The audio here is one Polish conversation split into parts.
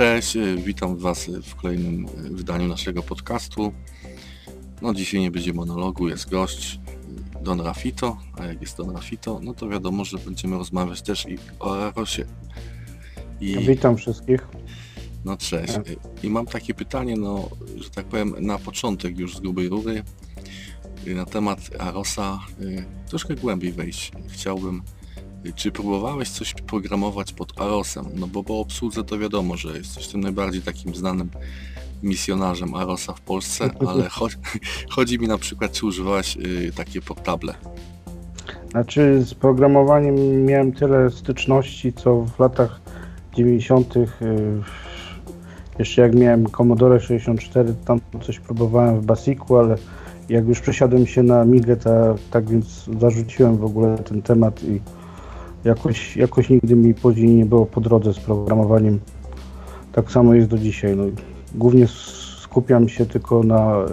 Cześć, y, witam Was w kolejnym y, wydaniu naszego podcastu. No dzisiaj nie będzie monologu, jest gość Don Rafito, a jak jest Don Rafito, no to wiadomo, że będziemy rozmawiać też i o Aerosie. I... Witam wszystkich. No cześć. I mam takie pytanie, no, że tak powiem, na początek już z grubej rury na temat Arosa troszkę głębiej wejść. Chciałbym czy próbowałeś coś programować pod Arosem? No bo po obsłudze to wiadomo, że jesteś tym najbardziej takim znanym misjonarzem Arosa w Polsce, ale chodzi, chodzi mi na przykład, czy używałeś y, takie portable? Znaczy z programowaniem miałem tyle styczności, co w latach 90. Y, jeszcze jak miałem Commodore 64, tam coś próbowałem w Basicu, ale jak już przesiadłem się na Migę, tak więc zarzuciłem w ogóle ten temat i jakoś, jakoś nigdy mi później nie było po drodze z programowaniem. Tak samo jest do dzisiaj. No, głównie skupiam się tylko na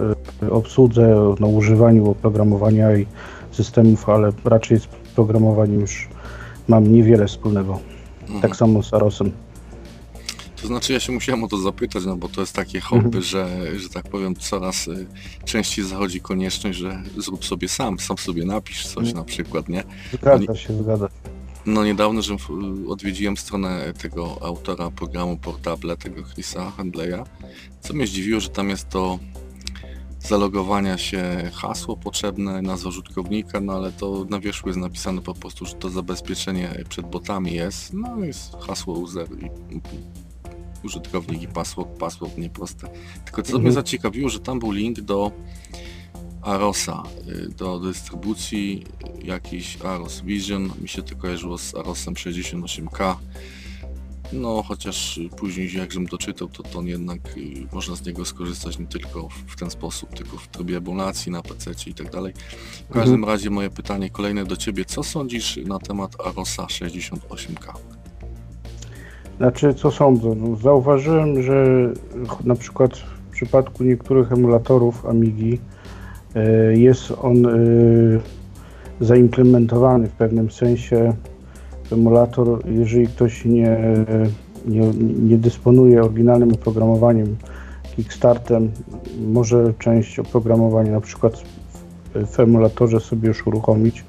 e, obsłudze, na używaniu oprogramowania i systemów, ale raczej z programowaniem już mam niewiele wspólnego. Mhm. Tak samo z Arosem. To znaczy ja się musiałem o to zapytać, no bo to jest takie hobby, mhm. że, że tak powiem coraz y, częściej zachodzi konieczność, że zrób sobie sam, sam sobie napisz coś mhm. na przykład, nie? Zgadza się, zgadza się. No niedawno, że odwiedziłem stronę tego autora programu Portable, tego Chrisa Handleya, co mnie zdziwiło, że tam jest to zalogowania się hasło potrzebne, nazwa użytkownika, no ale to na wierzchu jest napisane po prostu, że to zabezpieczenie przed botami jest, no jest hasło user i użytkownik i password, password nieproste. Tylko co mhm. mnie zaciekawiło, że tam był link do Arosa y, do dystrybucji jakiś Aros Vision mi się to kojarzyło z Arosem 68K no chociaż później jak żebym doczytał to, to jednak y, można z niego skorzystać nie tylko w ten sposób, tylko w trybie emulacji na PC i tak dalej. W każdym mhm. razie moje pytanie kolejne do Ciebie, co sądzisz na temat Arosa 68K? Znaczy co sądzę? No, zauważyłem, że na przykład w przypadku niektórych emulatorów Amigi jest on e, zaimplementowany w pewnym sensie emulator, jeżeli ktoś nie, nie, nie dysponuje oryginalnym oprogramowaniem, Kickstartem, może część oprogramowania na przykład w emulatorze sobie już uruchomić.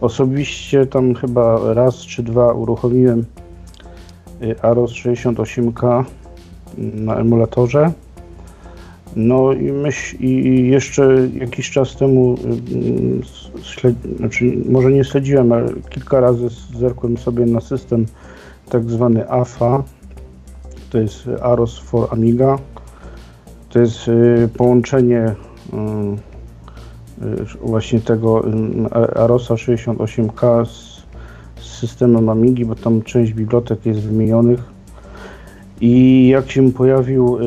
Osobiście tam chyba raz czy dwa uruchomiłem e, Aros 68K na emulatorze no i myśl, i jeszcze jakiś czas temu, y, śled, znaczy może nie śledziłem, ale kilka razy zerkłem sobie na system tak zwany AFA, to jest Aros for Amiga. To jest y, połączenie y, właśnie tego Arosa 68K z, systemem Amigi, bo tam część bibliotek jest wymienionych. I jak się pojawił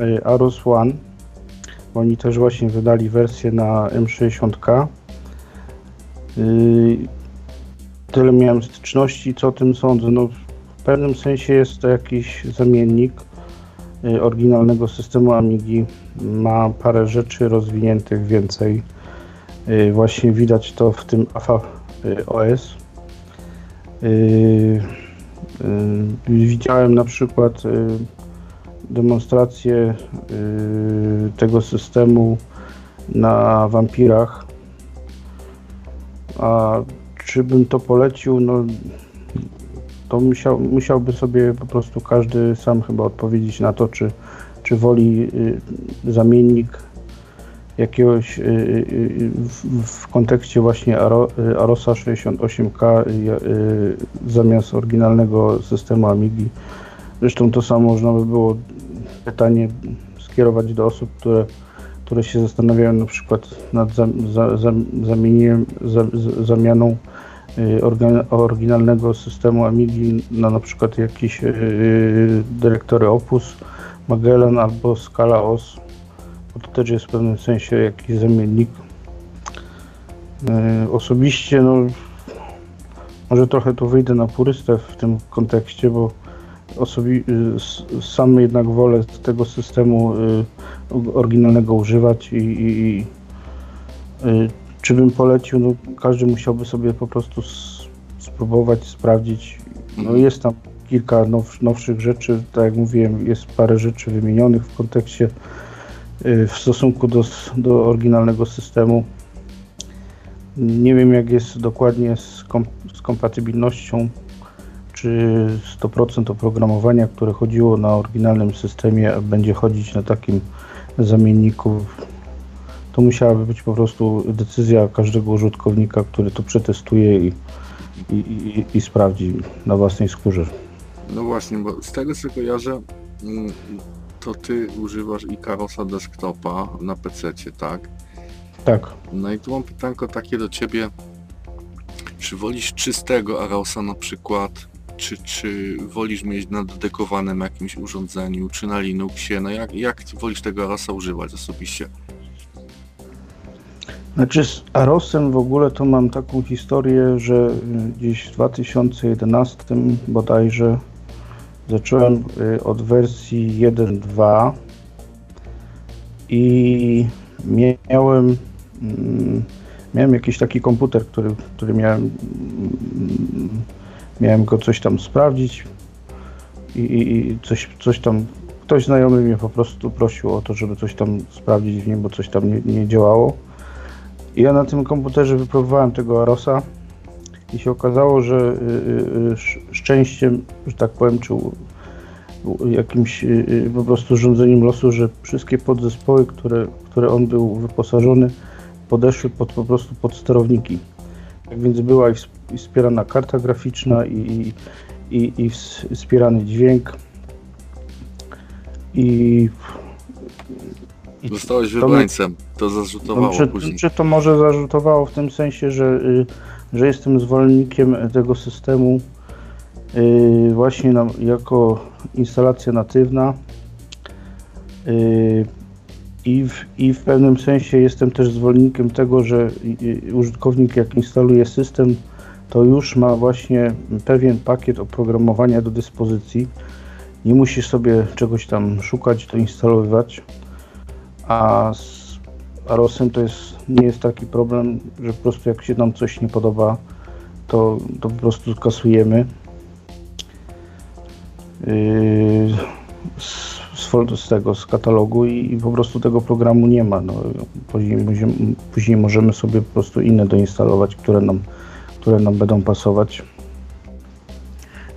Y, Aros One. Oni też właśnie wydali wersję na M60K. Y, tyle miałem styczności, co o tym sądzę. No, w pewnym sensie jest to jakiś zamiennik y, oryginalnego systemu Amigi. Ma parę rzeczy rozwiniętych więcej. Właśnie widać to w tym AFA OS. Widziałem na przykład demonstrację y, tego systemu na wampirach. A czy bym to polecił? No, to musiał, musiałby sobie po prostu każdy sam chyba odpowiedzieć na to, czy, czy woli y, zamiennik jakiegoś y, w, kontekście właśnie Arosa 68K zamiast oryginalnego systemu Amigi. Zresztą to samo można by było pytanie skierować do osób, które, które się zastanawiają na przykład nad za, za, za, zamieniem, za, zamianą y, oryginalnego systemu Amigi na na przykład jakieś y, dyrektory Opus, Magellan albo Scala OS, bo to też jest w pewnym sensie jakiś zamiennik. Y, osobiście no, może trochę tu wyjdę na purystę w tym kontekście, bo osobi- y, sam jednak wolę tego systemu y, oryginalnego używać i, i, i y, czy bym polecił, no każdy musiałby sobie po prostu spróbować, sprawdzić. No Mhm. jest tam kilka now, nowszych rzeczy, tak jak mówiłem, jest parę rzeczy wymienionych w kontekście w stosunku do, do oryginalnego systemu. Nie wiem jak jest dokładnie z, kom, z kompatybilnością, czy 100% oprogramowania, które chodziło na oryginalnym systemie, będzie chodzić na takim zamienniku. To musiałaby być po prostu decyzja każdego użytkownika, który to przetestuje i, i, i, i sprawdzi na własnej skórze. No właśnie, bo z tego co kojarzę, mm, to ty używasz Icarosa desktopa na PC, tak? Tak. No i tu mam pytanko takie do ciebie. Czy wolisz czystego Arosa na przykład? Czy, czy wolisz mieć na dedykowanym jakimś urządzeniu, czy na Linuxie? No jak, jak wolisz tego Arosa używać osobiście? Znaczy z Arosem w ogóle to mam taką historię, że gdzieś w 2011 bodajże zacząłem y, od wersji 1.2 i miałem mm, miałem jakiś taki komputer, który, który miałem mm, miałem go coś tam sprawdzić i, i, coś, coś tam ktoś znajomy mnie po prostu prosił o to, żeby coś tam sprawdzić w nim, bo coś tam nie, nie działało. I ja na tym komputerze wypróbowałem tego Arosa i się okazało, że y, y, y, sz- szczęściem, że tak powiem, czy jakimś y, y, po prostu rządzeniem losu, że wszystkie podzespoły, które, które on był wyposażony, podeszły pod, po prostu pod sterowniki. Tak więc była i wspierana karta graficzna i, i, i, i ws- wspierany dźwięk. I, Zostałeś wybrańcem, to zarzutowało czy, później. czy to może zarzutowało w tym sensie, że, y, że jestem zwolennikiem tego systemu y, właśnie na, jako instalacja natywna y, i w, i w pewnym sensie jestem też zwolennikiem tego, że użytkownik jak instaluje system, to już ma właśnie pewien pakiet oprogramowania do dyspozycji. Nie musi sobie czegoś tam szukać, doinstalowywać. A z Arosem to jest, nie jest taki problem, że po prostu jak się nam coś nie podoba, to, to po prostu kasujemy. Yy, z, z, z tego, z katalogu i, i po prostu tego programu nie ma. No, później, później możemy sobie po prostu inne doinstalować, które nam, które nam będą pasować.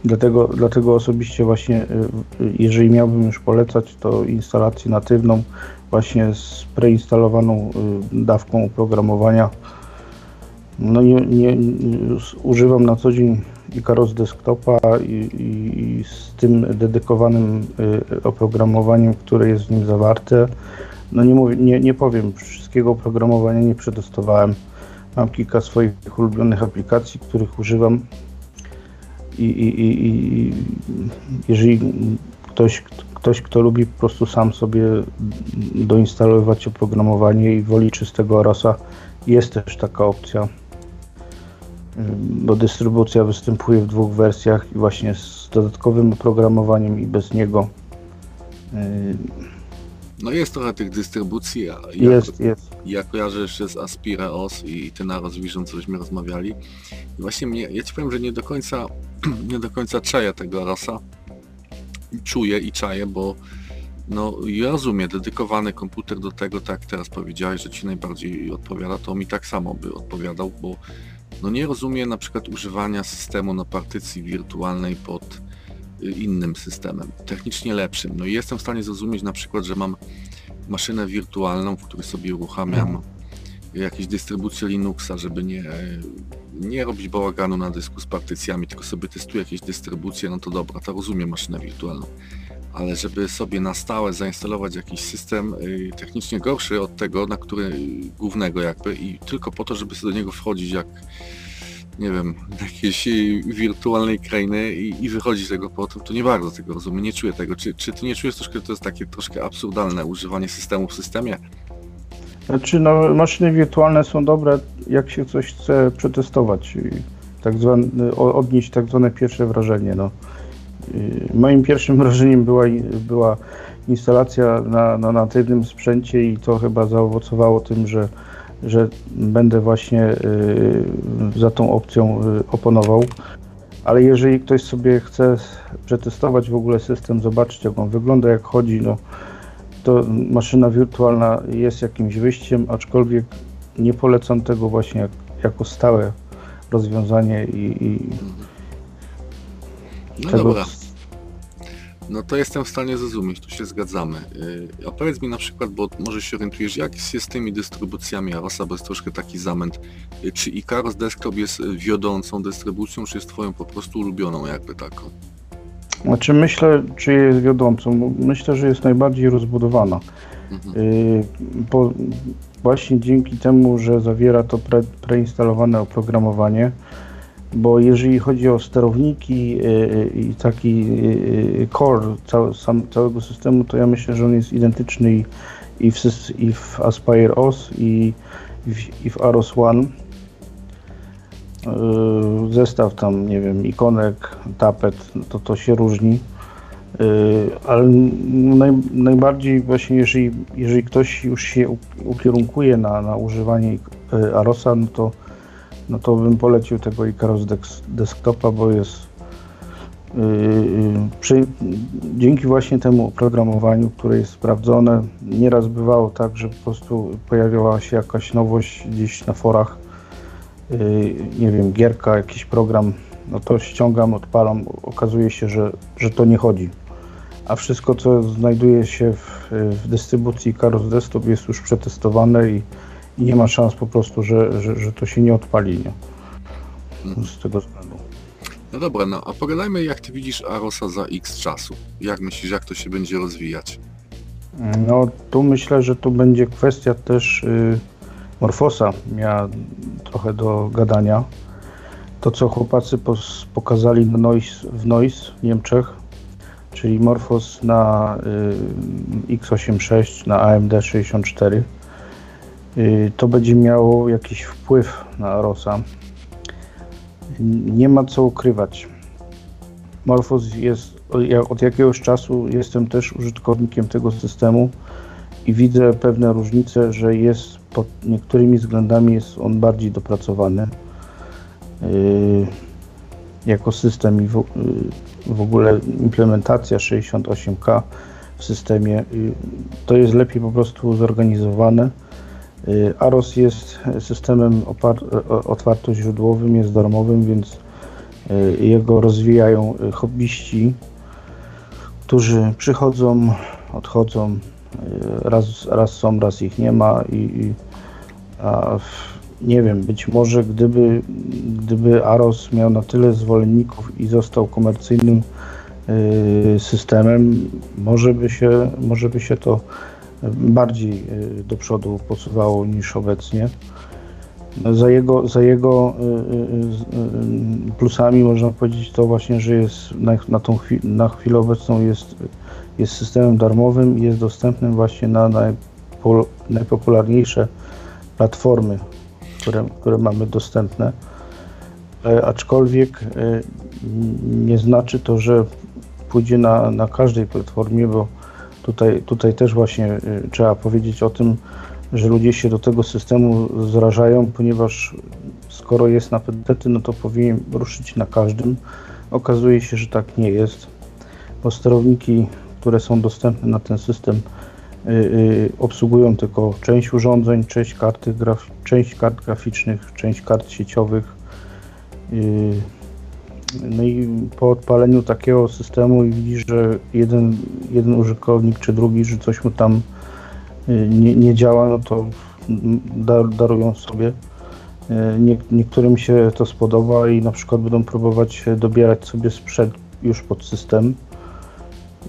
Dlatego, dlatego osobiście właśnie, y, y, jeżeli miałbym już polecać, to instalację natywną właśnie z preinstalowaną y, dawką oprogramowania. No nie, nie, używam na co dzień Icaros desktopa i, i, z tym dedykowanym oprogramowaniem, które jest w nim zawarte. No nie, mówię, nie, nie powiem, wszystkiego oprogramowania nie przetestowałem. Mam kilka swoich ulubionych aplikacji, których używam i, i, i, jeżeli ktoś, ktoś, kto lubi po prostu sam sobie doinstalować oprogramowanie i woli czystego Arosa, jest też taka opcja, bo dystrybucja występuje w dwóch wersjach i właśnie z dodatkowym oprogramowaniem i bez niego. No jest trochę tych dystrybucji, ja, Jest, jest. ja kojarzę jeszcze z Aspire OS i ty na Vision, co żeśmy rozmawiali. I właśnie mnie, ja ci powiem, że nie do końca, nie do końca czaję tego Rosa. Czuję i czaję, bo no ja rozumiem, dedykowany komputer do tego, tak teraz powiedziałeś, że ci najbardziej odpowiada, to mi tak samo by odpowiadał, bo no nie rozumiem na przykład używania systemu na partycji wirtualnej pod innym systemem, technicznie lepszym. No i jestem w stanie zrozumieć na przykład, że mam maszynę wirtualną, w której sobie uruchamiam jakieś dystrybucje Linuxa, żeby nie, nie robić bałaganu na dysku z partycjami, tylko sobie testuję jakieś dystrybucje, no to dobra, to rozumiem maszynę wirtualną. Ale żeby sobie na stałe zainstalować jakiś system y, technicznie gorszy od tego, na który y, głównego jakby i tylko po to, żeby sobie do niego wchodzić jak nie wiem, jakiejś y, wirtualnej krainy i, i wychodzić z tego portu, to nie bardzo tego rozumiem, nie czuję tego. Czy, czy ty nie czujesz troszkę, że to jest takie troszkę absurdalne używanie systemu w systemie? Znaczy, no, maszyny wirtualne są dobre, jak się coś chce przetestować. Tak zwany, odnieść tak zwane pierwsze wrażenie. No. Moim pierwszym wrażeniem była, była instalacja na, na natywnym sprzęcie i to chyba zaowocowało tym, że, że będę właśnie y, za tą opcją y, oponował. Ale jeżeli ktoś sobie chce przetestować w ogóle system, zobaczyć jak on wygląda, jak chodzi, no, to maszyna wirtualna jest jakimś wyjściem, aczkolwiek nie polecam tego właśnie jak, jako stałe rozwiązanie i, i no tego... dobra. No to jestem w stanie zrozumieć, tu się zgadzamy. A powiedz mi na przykład, bo może się orientujesz, jak jest z tymi dystrybucjami Arosa, bo jest troszkę taki zamęt. Yy, czy Icarus Desktop jest wiodącą dystrybucją, czy jest twoją po prostu ulubioną jakby taką? Znaczy myślę, czy jest wiodącą. Myślę, że jest najbardziej rozbudowana. Mhm. Po, właśnie dzięki temu, że zawiera to pre, preinstalowane oprogramowanie, bo jeżeli chodzi o sterowniki yy, i taki yy, core cał, sam, całego systemu, to ja myślę, że on jest identyczny i, i, w, i w Aspire OS i, w, i w Aros One. Zestaw tam, nie wiem, ikonek, tapet, to to się różni. Y, ale naj, najbardziej właśnie jeżeli, jeżeli ktoś już się ukierunkuje na, na używanie y, Arosa, no to, no to bym polecił tego Icarus Desktopa, bo jest yy, przy, dzięki właśnie temu oprogramowaniu, które jest sprawdzone, nieraz bywało tak, że po prostu pojawiała się jakaś nowość gdzieś na forach, yy, nie wiem, gierka, jakiś program, no to ściągam, odpalam, okazuje się, że, że to nie chodzi. A wszystko co znajduje się w, w dystrybucji Carlos Desktop jest już przetestowane i, i, nie ma szans po prostu, że, że, że to się nie odpali nie? z tego względu. No dobra, no a pogadajmy jak ty widzisz Arosa za x czasu. Jak myślisz, jak to się będzie rozwijać? No tu myślę, że to będzie kwestia też y, Morfosa miała trochę do gadania. To co chłopacy pos, pokazali w Noise, w Noise w Niemczech, czyli Morphos na y, x86, na AMD 64. Y, to będzie miało jakiś wpływ na ROSa. Nie ma co ukrywać. Morphos jest od jakiegoś czasu jestem też użytkownikiem tego systemu i widzę pewne różnice, że jest pod niektórymi względami jest on bardziej dopracowany. Yy, jako system i w, w ogóle implementacja 68K w systemie to jest lepiej po prostu zorganizowane. Y, AROS jest systemem otwartoźródłowym, jest darmowym, więc y, jego rozwijają hobbyści, którzy przychodzą, odchodzą, y, raz, raz są, raz ich nie ma i, i a nie wiem, być może gdyby, gdyby Aros miał na tyle zwolenników i został komercyjnym y, systemem, może by się, może by się to bardziej y, do przodu posuwało niż obecnie. Za jego, za jego y, plusami można powiedzieć to właśnie, że jest na, na, tą chwil, na chwilę obecną jest, jest systemem darmowym i jest dostępnym właśnie na najpopularniejsze platformy które, które mamy dostępne. E, aczkolwiek e, nie znaczy to, że pójdzie na, na każdej platformie, bo tutaj, tutaj też właśnie e, trzeba powiedzieć o tym, że ludzie się do tego systemu zrażają, ponieważ skoro jest na PDT, no to powinien ruszyć na każdym. Okazuje się, że tak nie jest, bo sterowniki, które są dostępne na ten system, Y, y, obsługują tylko część urządzeń, część, karty graf część kart graficznych, część kart sieciowych. Y, no i po odpaleniu takiego systemu i widzisz, że jeden, jeden użytkownik czy drugi, że coś mu tam nie, nie działa, no to darują sobie. Nie, niektórym się to spodoba i na przykład będą próbować dobierać sobie sprzęt już pod system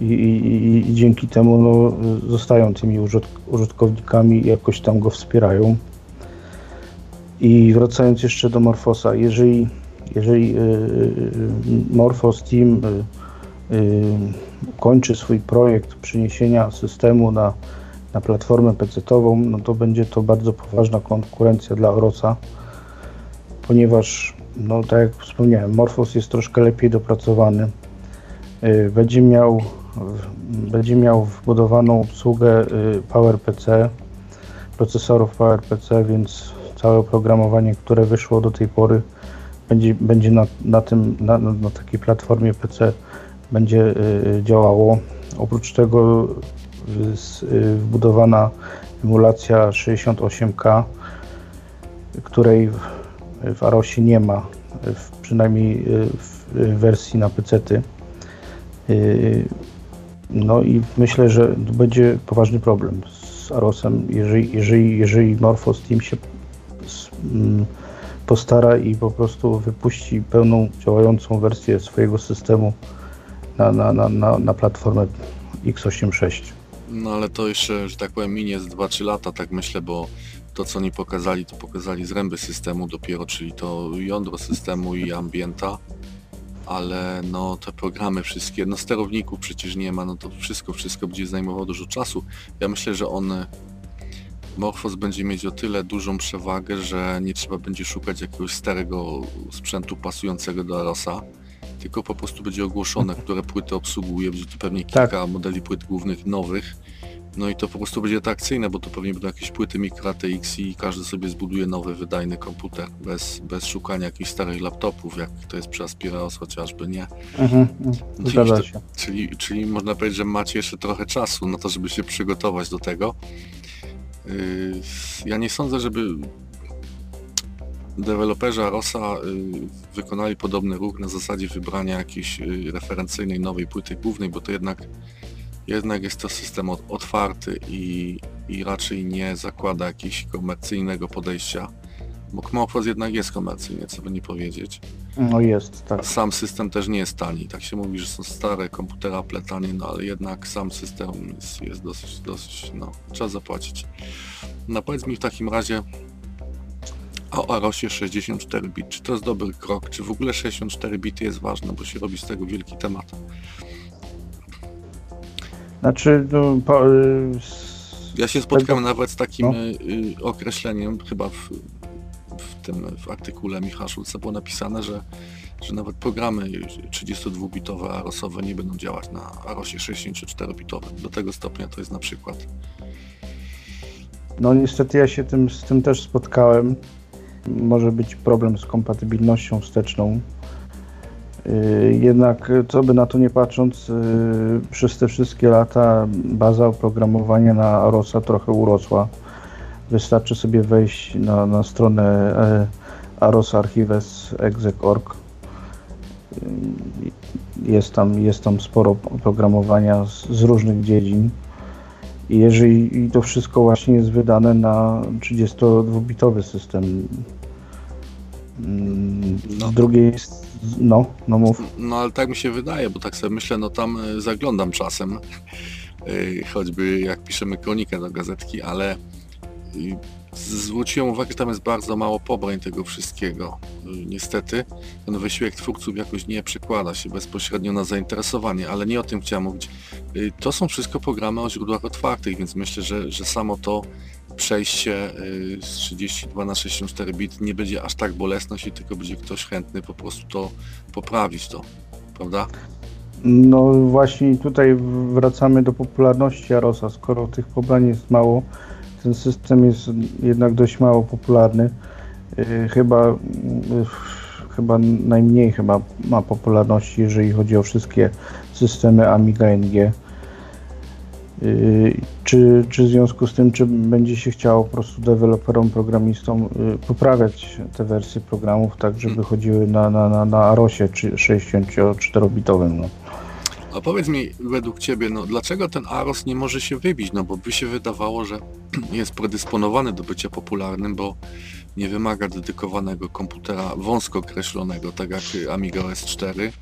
i, i, i dzięki temu no, zostają tymi użytkownikami i jakoś tam go wspierają. I wracając jeszcze do Morfosa, jeżeli, jeżeli y, y, Morphos Team y, kończy swój projekt przeniesienia systemu na, na platformę PC-ową, no to będzie to bardzo poważna konkurencja dla Orosa, ponieważ no tak jak wspomniałem, Morphos jest troszkę lepiej dopracowany. Y, będzie miał, będzie miał wbudowaną obsługę y, PowerPC, procesorów PowerPC, więc całe oprogramowanie, które wyszło do tej pory, będzie, będzie na, na, tym, na, na takiej platformie PC będzie działało. Oprócz tego wbudowana emulacja 68K, której w Arosie nie ma, przynajmniej w wersji na PC. No i myślę, że będzie poważny problem z Arosem, jeżeli, jeżeli, jeżeli Morphos Team się postara i po prostu wypuści pełną działającą wersję swojego systemu na, na, na, na, na platformę x86. No ale to jeszcze, że tak powiem, minie z 2-3 lata, tak myślę, bo to co oni pokazali, to pokazali zręby systemu dopiero, czyli to jądro systemu i ambienta, ale no te programy wszystkie, no sterowników przecież nie ma, no to wszystko, wszystko będzie zajmowało dużo czasu. Ja myślę, że on Morphos będzie mieć o tyle dużą przewagę, że nie trzeba będzie szukać jakiegoś starego sprzętu pasującego do Arosa, tylko po prostu będzie ogłoszone, które płyty obsługuje, będzie to pewnie kilka tak. modeli płyt głównych nowych. No i to po prostu będzie atrakcyjne, bo to pewnie będą jakieś płyty Micro ATX i każdy sobie zbuduje nowy, wydajny komputer bez, bez szukania jakichś starych laptopów, jak to jest przy Aspiraos chociażby, nie? Mhm, no, się. Czyli, czyli można powiedzieć, że macie jeszcze trochę czasu na to, żeby się przygotować do tego. Yy, ja nie sądzę, żeby deweloperzy Arosa y, wykonali podobny ruch na zasadzie wybrania jakiejś y, referencyjnej nowej płyty głównej, bo to jednak, jednak jest to system otwarty i, i raczej nie zakłada jakiegoś komercyjnego podejścia. Bo Kmofos jednak jest komercyjny, co by nie powiedzieć. No jest, tak. Sam system też nie jest tani. Tak się mówi, że są stare komputery pletanie, no ale jednak sam system jest, jest dosyć, dosyć, no, trzeba zapłacić. No powiedz mi w takim razie, o Arosie 64 bit. Czy to jest dobry krok? Czy w ogóle 64 bity jest ważne, bo się robi z tego wielki temat? Znaczy, no, po, y, ja się spotkałem tego... nawet z takim no. Y, określeniem, chyba w, w tym w artykule Michała Szulca było napisane, że, że nawet programy 32-bitowe arosowe nie będą działać na Arosie 64-bitowym. Do tego stopnia to jest na przykład. No niestety ja się tym, z tym też spotkałem może być problem z kompatybilnością wsteczną. Y, jednak, co by na to nie patrząc, y, przez te wszystkie lata baza oprogramowania na Arosa trochę urosła. Wystarczy sobie wejść na, na stronę e, Aros Archives exec.org. Y, jest tam, jest tam sporo oprogramowania z, z różnych dziedzin. I jeżeli to wszystko właśnie jest wydane na 32-bitowy system, mm, no. z drugiej no, no mów. No ale tak mi się wydaje, bo tak sobie myślę, no tam e, zaglądam czasem, e, choćby jak piszemy kronikę do gazetki, ale e, zwróciłem uwagę, że tam jest bardzo mało pobrań tego wszystkiego. Niestety ten wysiłek twórców jakoś nie przekłada się bezpośrednio na zainteresowanie, ale nie o tym chciałem mówić. To są wszystko programy o źródłach otwartych, więc myślę, że, że samo to przejście z 32 na 64 bit nie będzie aż tak bolesne, jeśli tylko będzie ktoś chętny po prostu to poprawić to, prawda? No właśnie tutaj wracamy do popularności Arosa. Skoro tych pobrań jest mało, ten system jest jednak dość mało popularny. Y, chyba, y, chyba najmniej chyba ma popularności, jeżeli chodzi o wszystkie systemy Amiga NG. Y, czy, czy w związku z tym, czy będzie się chciało po prostu deweloperom, programistom poprawiać te wersje programów tak, żeby chodziły na, na, na, na Arosie 64-bitowym? No. A powiedz mi według Ciebie, no dlaczego ten Aros nie może się wybić? No bo by się wydawało, że jest predysponowany do bycia popularnym, bo nie wymaga dedykowanego komputera wąsko określonego, tak jak Amiga OS 4,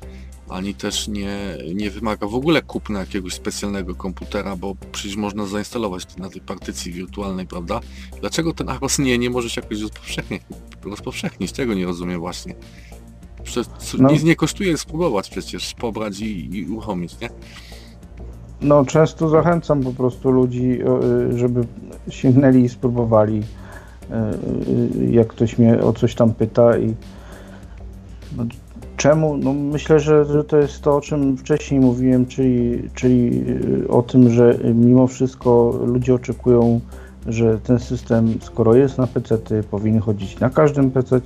ani też nie, nie wymaga w ogóle kupna jakiegoś specjalnego komputera, bo przecież można zainstalować to na tej partycji wirtualnej, prawda? Dlaczego ten Aros nie, nie może się jakoś rozpowszechnić? rozpowszechnić? Tego nie rozumiem właśnie. Przecież no. nic nie kosztuje spróbować przecież, pobrać i, i uruchomić, nie? No często zachęcam po prostu ludzi, y, żeby sięgnęli i spróbowali. Y, y, jak ktoś mnie o coś tam pyta i No, czemu? No myślę, że, że to jest to, o czym wcześniej mówiłem, czyli, czyli o tym, że mimo wszystko ludzie oczekują, że ten system, skoro jest na PC, powinien chodzić na każdym PC,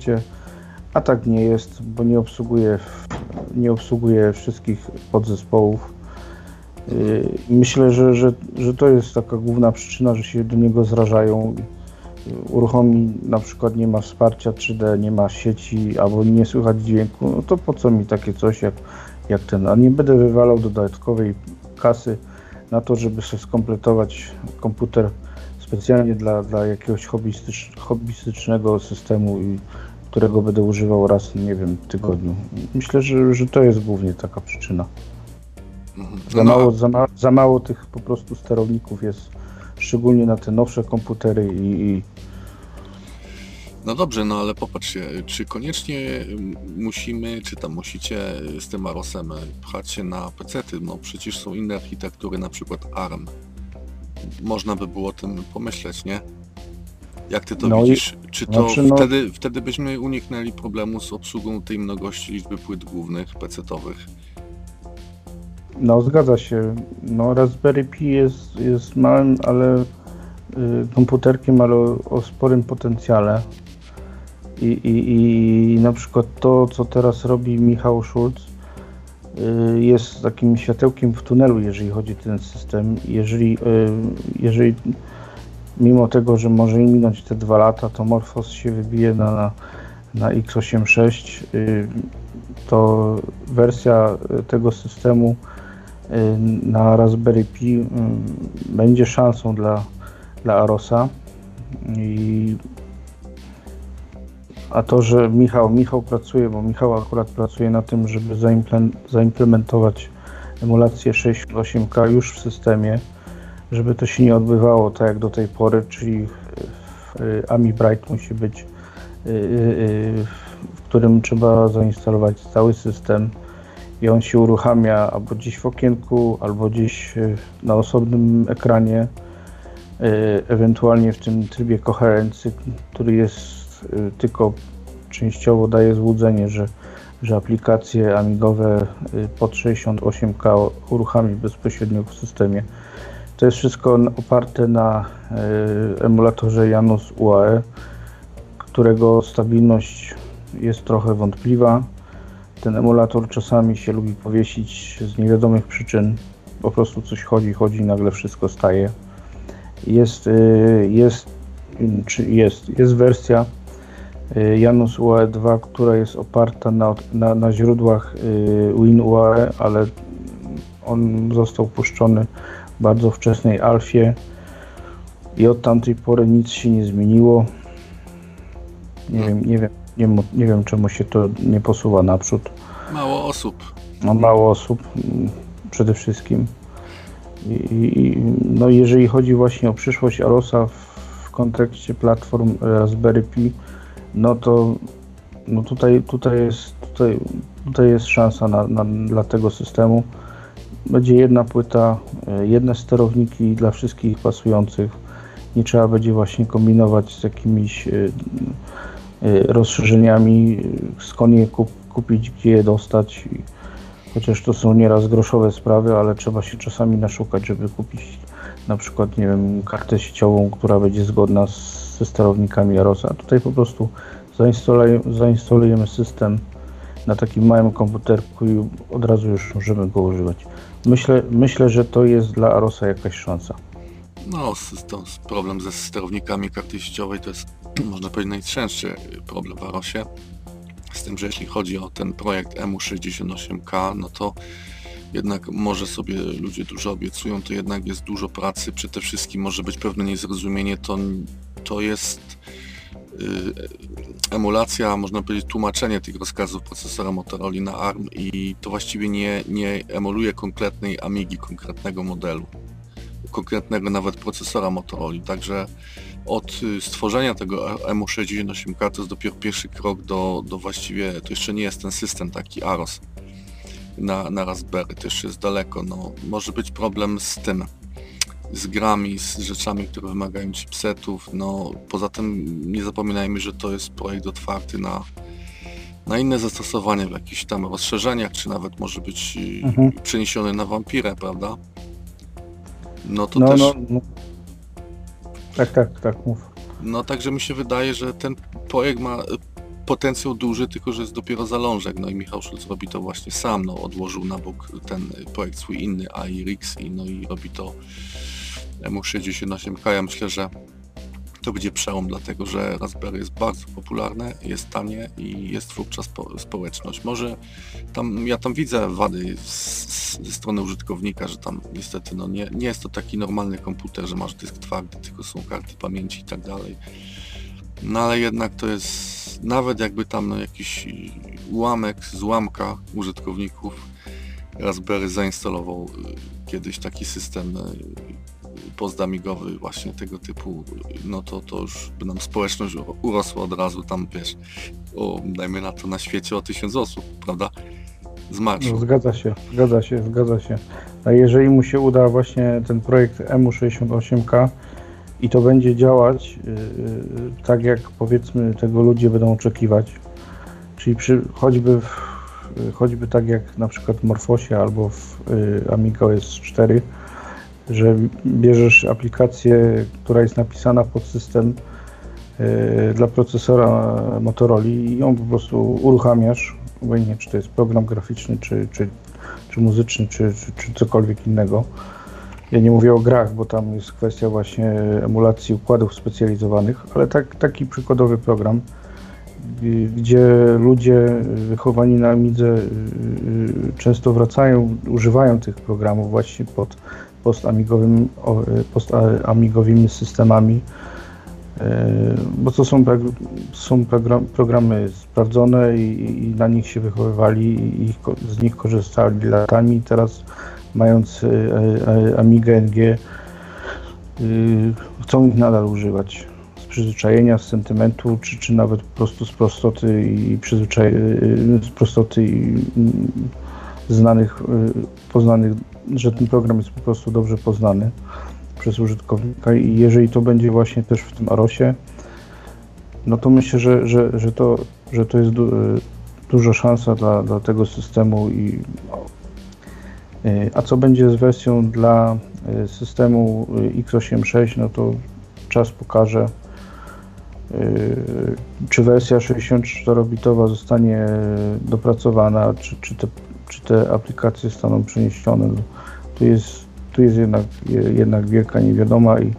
a tak nie jest, bo nie obsługuje, nie obsługuje wszystkich podzespołów. Y, myślę, że, że, że to jest taka główna przyczyna, że się do niego zrażają uruchomi na przykład nie ma wsparcia 3D, nie ma sieci albo nie słychać dźwięku, no to po co mi takie coś jak, jak ten, a nie będę wywalał dodatkowej kasy na to, żeby sobie skompletować komputer specjalnie dla, dla jakiegoś hobbystycz, hobbystycznego systemu, którego będę używał raz, nie wiem, w tygodniu. Myślę, że, że to jest głównie taka przyczyna. Mhm. Za no. mało, za, ma, za mało tych po prostu sterowników jest szczególnie na te nowsze komputery i, i no dobrze, no ale popatrzcie, czy koniecznie musimy, czy tam musicie z tym Arosem pchać się na PC? -ty? No przecież są inne architektury, na przykład ARM. Można by było o tym pomyśleć, nie? Jak ty to no widzisz? I, czy to znaczy, no... wtedy, wtedy byśmy uniknęli problemu z obsługą tej mnogości liczby płyt głównych PC-owych? No zgadza się. No Raspberry Pi jest, jest małym, ale y, komputerkiem, ale o, o sporym potencjale. I, i, I na przykład to, co teraz robi Michał Schulz, y, jest takim światełkiem w tunelu, jeżeli chodzi o ten system. Jeżeli, y, jeżeli mimo tego, że może minąć te dwa lata, to Morphos się wybije na, na, na x86, y, to wersja tego systemu na Raspberry Pi będzie szansą dla, dla Arosa. I a to, że Michał, Michał pracuje, bo Michał akurat pracuje na tym, żeby zaimplementować emulację 68K już w systemie, żeby to się nie odbywało tak jak do tej pory, czyli AMI Bright musi być, y, y, y, w którym trzeba zainstalować cały system i on się uruchamia albo gdzieś w okienku, albo gdzieś na osobnym ekranie, ewentualnie w tym trybie koherencji, który jest Y, tylko częściowo daje złudzenie, że, że aplikacje amigowe y, pod 68K uruchami bezpośrednio w systemie. To jest wszystko oparte na y, emulatorze Janus UAE, którego stabilność jest trochę wątpliwa. Ten emulator czasami się lubi powiesić z niewiadomych przyczyn. Po prostu coś chodzi, chodzi nagle wszystko staje. Jest, jest, jest, jest wersja Y, Janus UAE 2, która jest oparta na, na, na źródłach WinUAE, ale on został puszczony bardzo wczesnej alfie i od tamtej pory nic się nie zmieniło. Nie wiem, nie wiem, nie, nie wiem czemu się to nie posuwa naprzód. Mało osób. No, mało osób mm, przede wszystkim. I, no jeżeli chodzi właśnie o przyszłość Arosa w, w kontekście platform Raspberry Pi, no to no tutaj, tutaj, jest, tutaj, tutaj jest szansa na, na, dla tego systemu. Będzie jedna płyta, e, jedne sterowniki dla wszystkich pasujących. Nie trzeba będzie właśnie kombinować z jakimiś e, e, rozszerzeniami, skąd je kup, kupić, gdzie je dostać. Chociaż to są nieraz groszowe sprawy, ale trzeba się czasami naszukać, żeby kupić na przykład, nie wiem, kartę sieciową, która będzie zgodna z ze sterownikami Arosa. Tutaj po prostu zainstalujemy, zainstalujemy system na takim małym komputerku i od razu już możemy go używać. Myślę, myślę że to jest dla Arosa jakaś szansa. No, to problem ze sterownikami karty sieciowej to jest, można powiedzieć, najczęstszy problem w Arosie. Z tym, że jeśli chodzi o ten projekt EMU68K, no to jednak może sobie ludzie dużo obiecują, to jednak jest dużo pracy, przede wszystkim może być pewne niezrozumienie, to, to jest emulacja, można powiedzieć tłumaczenie tych rozkazów procesora Motorola na ARM i to właściwie nie, nie emuluje konkretnej Amigi, konkretnego modelu, konkretnego nawet procesora Motorola, także od y, stworzenia tego EMU68K to jest dopiero pierwszy krok do, do właściwie, to jeszcze nie jest ten system taki AROS, na, na Raspberry, też jest daleko. No, może być problem z tym, z grami, z rzeczami, które wymagają chipsetów. No, poza tym nie zapominajmy, że to jest projekt otwarty na, na inne zastosowanie w jakichś tam rozszerzeniach, czy nawet może być y, Mhm. przeniesiony na wampirę, prawda? No to No, też, no, no. no. Tak, tak, tak, mów. także mi się wydaje, że ten projekt ma y, potencjał duży, tylko że jest dopiero zalążek. No i Michał Szulc robi to właśnie sam, no odłożył na bok ten projekt swój inny AIRX i no i robi to MU68K. Ja myślę, że to będzie przełom, dlatego że Raspberry jest bardzo popularne, jest tanie i jest twórcza spo, społeczność. Może tam, ja tam widzę wady ze strony użytkownika, że tam niestety no nie, nie jest to taki normalny komputer, że masz dysk twardy, tylko są karty pamięci i tak dalej. No ale jednak to jest, nawet jakby tam no, jakiś ułamek z ułamka użytkowników Raspberry zainstalował y, kiedyś taki system y, pozdamigowy właśnie tego typu, no to, to już by nam społeczność urosła od razu tam, wiesz, o, dajmy na to na świecie o tysiąc osób, prawda? Z No, zgadza się, zgadza się, zgadza się. A jeżeli mu się uda właśnie ten projekt MU68K i to będzie działać yy, tak, jak powiedzmy tego ludzie będą oczekiwać, czyli przy, choćby, w, choćby tak jak na przykład w Morfosie albo w yy, Amiga OS 4, że bierzesz aplikację, która jest napisana pod system yy, dla procesora Motorola i ją po prostu uruchamiasz, obojętnie czy to jest program graficzny, czy, czy, czy muzyczny, czy, czy, czy cokolwiek innego. Ja nie mówię o grach, bo tam jest kwestia właśnie emulacji układów specjalizowanych, ale tak, taki przykładowy program, y, gdzie ludzie wychowani na Amidze y, y, często wracają, używają tych programów właśnie pod postamigowym, y, postamigowymi systemami, y, bo to są, są program, programy sprawdzone i, i na nich się wychowywali i z nich korzystali latami. Teraz mając y, Amigę NG chcą ich nadal używać z przyzwyczajenia, z sentymentu, czy, czy nawet po prostu z prostoty i przyzwyczaj, z prostoty i znanych, poznanych, że ten program jest po prostu dobrze poznany przez użytkownika i jeżeli to będzie właśnie też w tym Arosie, no to myślę, że, że, że, to, że to jest du, y, duża szansa dla, dla tego systemu i y, a co będzie z wersją dla y, systemu y, x86, no to czas pokaże, czy wersja 64-bitowa zostanie dopracowana, czy, czy, te, czy te aplikacje zostaną przeniesione. Tu jest, tu jest jednak, je- jednak wielka niewiadoma i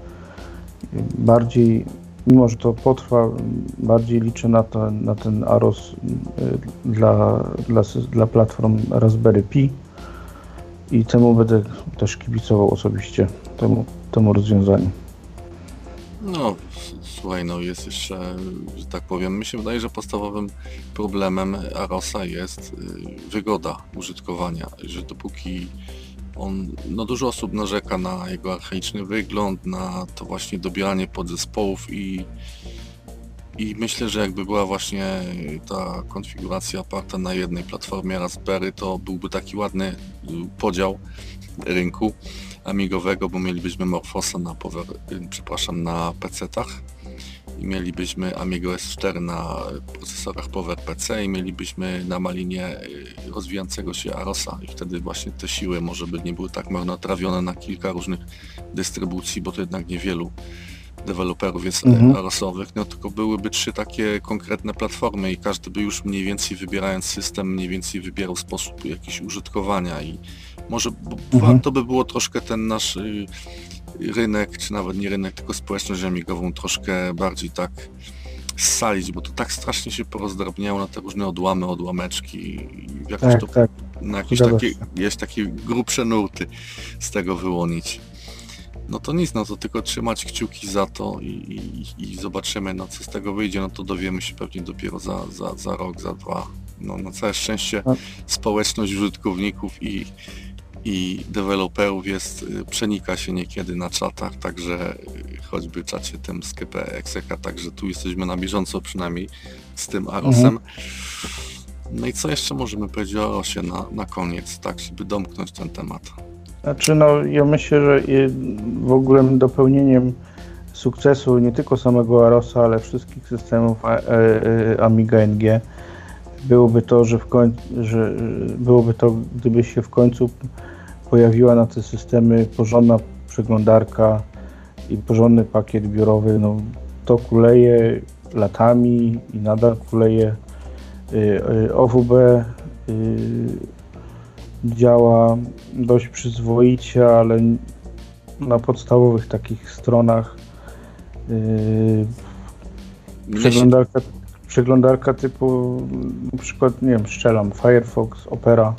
bardziej, mimo że to potrwa, bardziej liczę na, to, na ten AROS y, dla, dla, dla platform Raspberry Pi i temu będę też kibicował osobiście, temu, temu rozwiązaniu. No, słuchaj, no jest jeszcze, że tak powiem, mi się wydaje, że podstawowym problemem Arosa jest y, wygoda użytkowania, że dopóki on, no dużo osób narzeka na jego archaiczny wygląd, na to właśnie dobieranie podzespołów i i myślę, że jakby była właśnie ta konfiguracja oparta na jednej platformie Raspberry, to byłby taki ładny y, podział rynku amigowego, bo mielibyśmy Morfosa na power, y, przepraszam, na PC-tach i mielibyśmy Amigo S4 na procesorach PowerPC i mielibyśmy na malinie y, rozwijającego się Arosa i wtedy właśnie te siły może by nie były tak marnotrawione na kilka różnych dystrybucji, bo to jednak niewielu deweloperów jest Mhm. e, Arosowych, no tylko byłyby trzy takie konkretne platformy i każdy by już mniej więcej wybierając system, mniej więcej wybierał sposób jakiś użytkowania i może Mhm. warto by było troszkę ten nasz y, rynek, czy nawet nie rynek, tylko społeczność amigową troszkę bardziej tak ssalić, bo to tak strasznie się porozdrobniało na te różne odłamy, odłameczki i jakoś to Tak, tak. na jakieś takie, jest takie grubsze nurty z tego wyłonić. No to nic, no to tylko trzymać kciuki za to i, i, i zobaczymy, no co z tego wyjdzie, no to dowiemy się pewnie dopiero za, za, za rok, za dwa. No na całe szczęście No. społeczność użytkowników i, i deweloperów jest, y, przenika się niekiedy na czatach, także y, choćby czacie tym z KP Exeka, także tu jesteśmy na bieżąco przynajmniej z tym Arosem. Mhm. No i co jeszcze możemy powiedzieć o Arosie na, na koniec, tak, żeby domknąć ten temat? Znaczy, no, ja myślę, że w ogóle dopełnieniem sukcesu nie tylko samego Arosa, ale wszystkich systemów e- e- Amiga NG byłoby to, że w końcu, że byłoby to, gdyby się w końcu pojawiła na te systemy porządna przeglądarka i porządny pakiet biurowy, no to kuleje latami i nadal kuleje. Y, y, OWB y, działa dość przyzwoicie, ale na podstawowych takich stronach przeglądarka, przeglądarka typu na przykład, nie wiem, strzelam Firefox, Opera,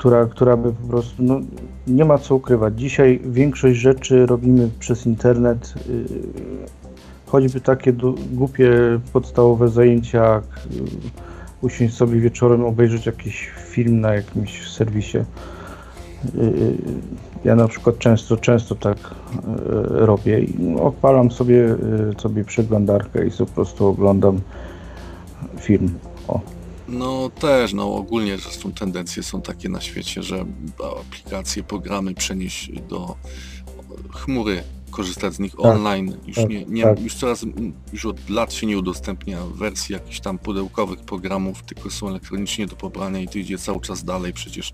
która, która by po prostu, no, nie ma co ukrywać. Dzisiaj większość rzeczy robimy przez internet, y, choćby takie du- głupie podstawowe zajęcia, jak y, usiąść sobie wieczorem, obejrzeć jakiś film na jakimś serwisie. Y, Ja na przykład często, często tak robię i odpalam sobie, sobie przeglądarkę i po prostu oglądam film. O. No też, no ogólnie zresztą tendencje są takie na świecie, że aplikacje, programy przenieść do chmury, korzystać z nich Tak, online. Już, tak, nie, nie, tak. już coraz, już od lat się nie udostępnia wersji jakichś tam pudełkowych programów, tylko są elektronicznie do pobrania i to idzie cały czas dalej. Przecież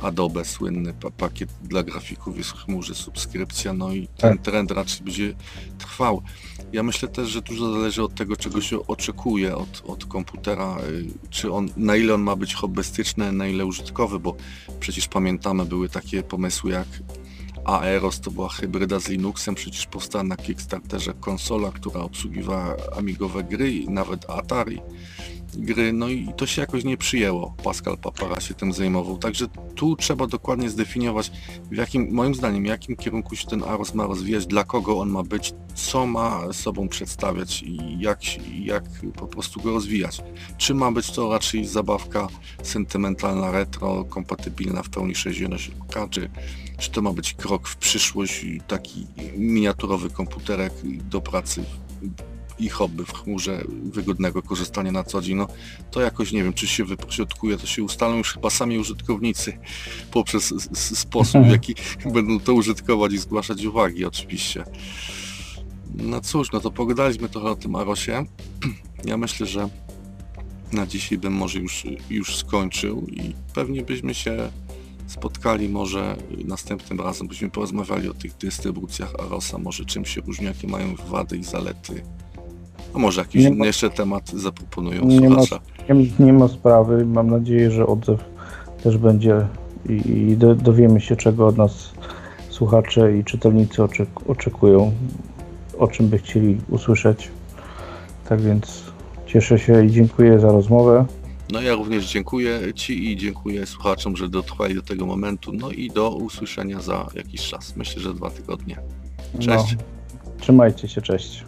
Adobe, słynny pa pakiet dla grafików jest w chmurze, subskrypcja, no i ten Tak. trend raczej będzie trwał. Ja myślę też, że dużo zależy od tego, czego się oczekuje od, od komputera, y, czy on, na ile on ma być hobbystyczny, na ile użytkowy, bo przecież pamiętamy, były takie pomysły jak Aeros, to była hybryda z Linuxem, przecież powstała na Kickstarterze konsola, która obsługiwała amigowe gry i nawet Atari gry, no i to się jakoś nie przyjęło. Pascal Papara się tym zajmował, także tu trzeba dokładnie zdefiniować, w jakim, moim zdaniem, jakim kierunku się ten Aros ma rozwijać, dla kogo on ma być, co ma sobą przedstawiać i jak, jak po prostu go rozwijać. Czy ma być to raczej zabawka sentymentalna, retro, kompatybilna w pełni 60K, czy, czy to ma być krok w przyszłość, i taki miniaturowy komputerek do pracy i hobby w chmurze, wygodnego korzystania na co dzień, no to jakoś nie wiem, czy się wypośrodkuje, to się ustalą już chyba sami użytkownicy poprzez sposób, w jaki będą to użytkować i zgłaszać uwagi oczywiście. No cóż, no to pogadaliśmy trochę o tym Arosie. Ja myślę, że na dzisiaj bym może już, już skończył i pewnie byśmy się spotkali może następnym razem, byśmy porozmawiali o tych dystrybucjach Arosa, może czym się różni, jakie mają wady i zalety. A może jakiś inny jeszcze temat zaproponują Nie ma, nie, nie ma sprawy. Mam nadzieję, że odzew też będzie i, i do, dowiemy się, czego od nas słuchacze i czytelnicy oczek, oczekują, o czym by chcieli usłyszeć. Tak więc cieszę się i dziękuję za rozmowę. No ja również dziękuję Ci i dziękuję słuchaczom, że dotrwali do tego momentu. No i do usłyszenia za jakiś czas. Myślę, że dwa tygodnie. Cześć. No. Trzymajcie się, cześć.